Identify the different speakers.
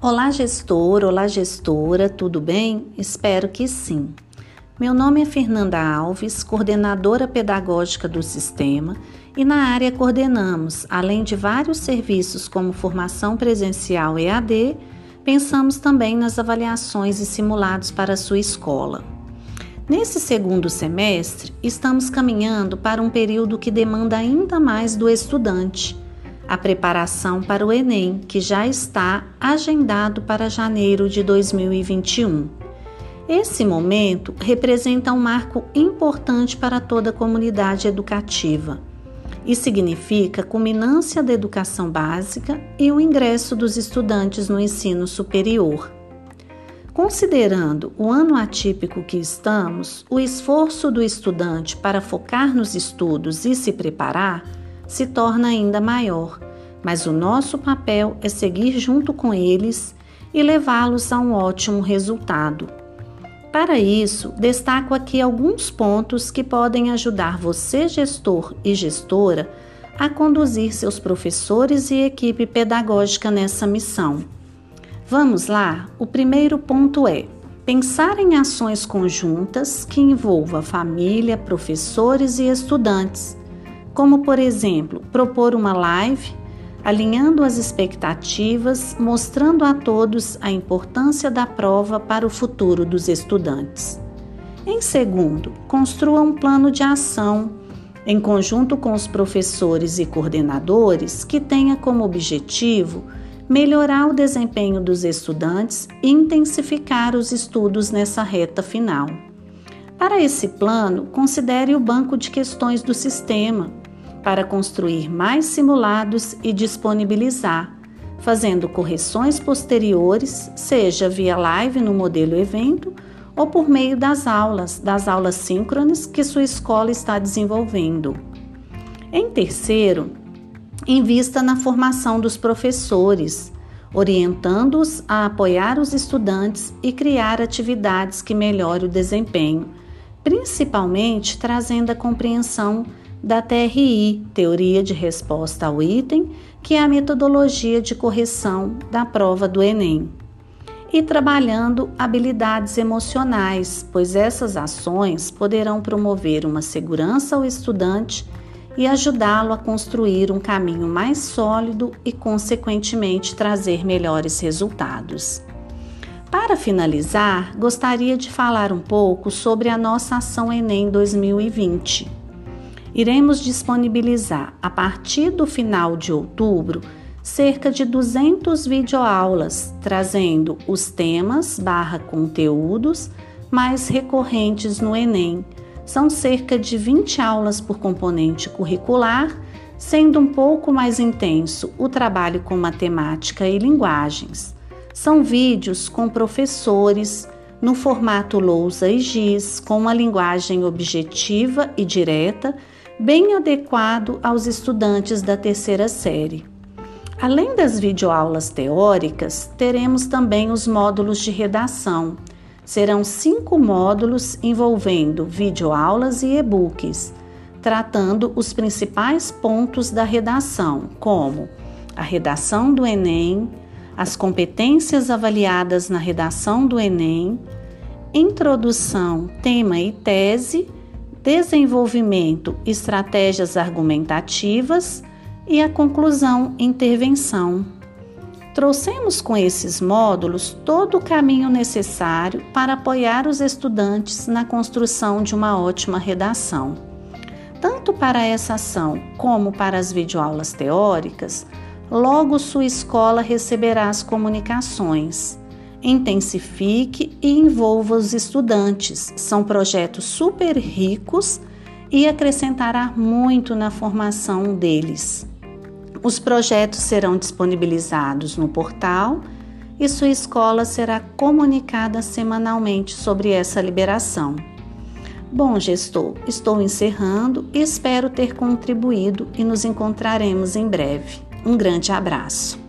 Speaker 1: Olá, gestor, olá, gestora, tudo bem? Espero que sim. Meu nome é Fernanda Alves, coordenadora pedagógica do sistema, e na área coordenamos, além de vários serviços como formação presencial EAD, pensamos também nas avaliações e simulados para a sua escola. Nesse segundo semestre, estamos caminhando para um período que demanda ainda mais do estudante a preparação para o Enem, que já está agendado para janeiro de 2021. Esse momento representa um marco importante para toda a comunidade educativa e significa culminância da educação básica e o ingresso dos estudantes no ensino superior. Considerando o ano atípico que estamos, o esforço do estudante para focar nos estudos e se preparar se torna ainda maior, mas o nosso papel é seguir junto com eles e levá-los a um ótimo resultado. Para isso, destaco aqui alguns pontos que podem ajudar você, gestor e gestora, a conduzir seus professores e equipe pedagógica nessa missão. Vamos lá? O primeiro ponto é pensar em ações conjuntas que envolvam família, professores e estudantes como por exemplo, propor uma live alinhando as expectativas, mostrando a todos a importância da prova para o futuro dos estudantes. Em segundo, construa um plano de ação em conjunto com os professores e coordenadores que tenha como objetivo melhorar o desempenho dos estudantes e intensificar os estudos nessa reta final. Para esse plano, considere o banco de questões do sistema, para construir mais simulados e disponibilizar, fazendo correções posteriores, seja via live no modelo evento ou por meio das aulas, das aulas síncronas que sua escola está desenvolvendo. Em terceiro, invista na formação dos professores, orientando-os a apoiar os estudantes e criar atividades que melhorem o desempenho, principalmente trazendo a compreensão da TRI, Teoria de Resposta ao Item, que é a metodologia de correção da prova do Enem. E trabalhando habilidades emocionais, pois essas ações poderão promover uma segurança ao estudante e ajudá-lo a construir um caminho mais sólido e, consequentemente, trazer melhores resultados. Para finalizar, gostaria de falar um pouco sobre a nossa ação Enem 2020 iremos disponibilizar a partir do final de outubro cerca de 200 videoaulas, trazendo os temas barra conteúdos mais recorrentes no Enem. São cerca de 20 aulas por componente curricular, sendo um pouco mais intenso o trabalho com matemática e linguagens. São vídeos com professores no formato lousa e giz, com uma linguagem objetiva e direta bem adequado aos estudantes da terceira série. Além das videoaulas teóricas, teremos também os módulos de redação. Serão cinco módulos envolvendo videoaulas e e-books, tratando os principais pontos da redação, como a redação do Enem, as competências avaliadas na redação do Enem, introdução, tema e tese desenvolvimento, estratégias argumentativas e a conclusão, intervenção. Trouxemos com esses módulos todo o caminho necessário para apoiar os estudantes na construção de uma ótima redação. Tanto para essa ação como para as videoaulas teóricas, logo sua escola receberá as comunicações intensifique e envolva os estudantes. São projetos super ricos e acrescentará muito na formação deles. Os projetos serão disponibilizados no portal e sua escola será comunicada semanalmente sobre essa liberação. Bom, gestor, estou encerrando e espero ter contribuído e nos encontraremos em breve. Um grande abraço.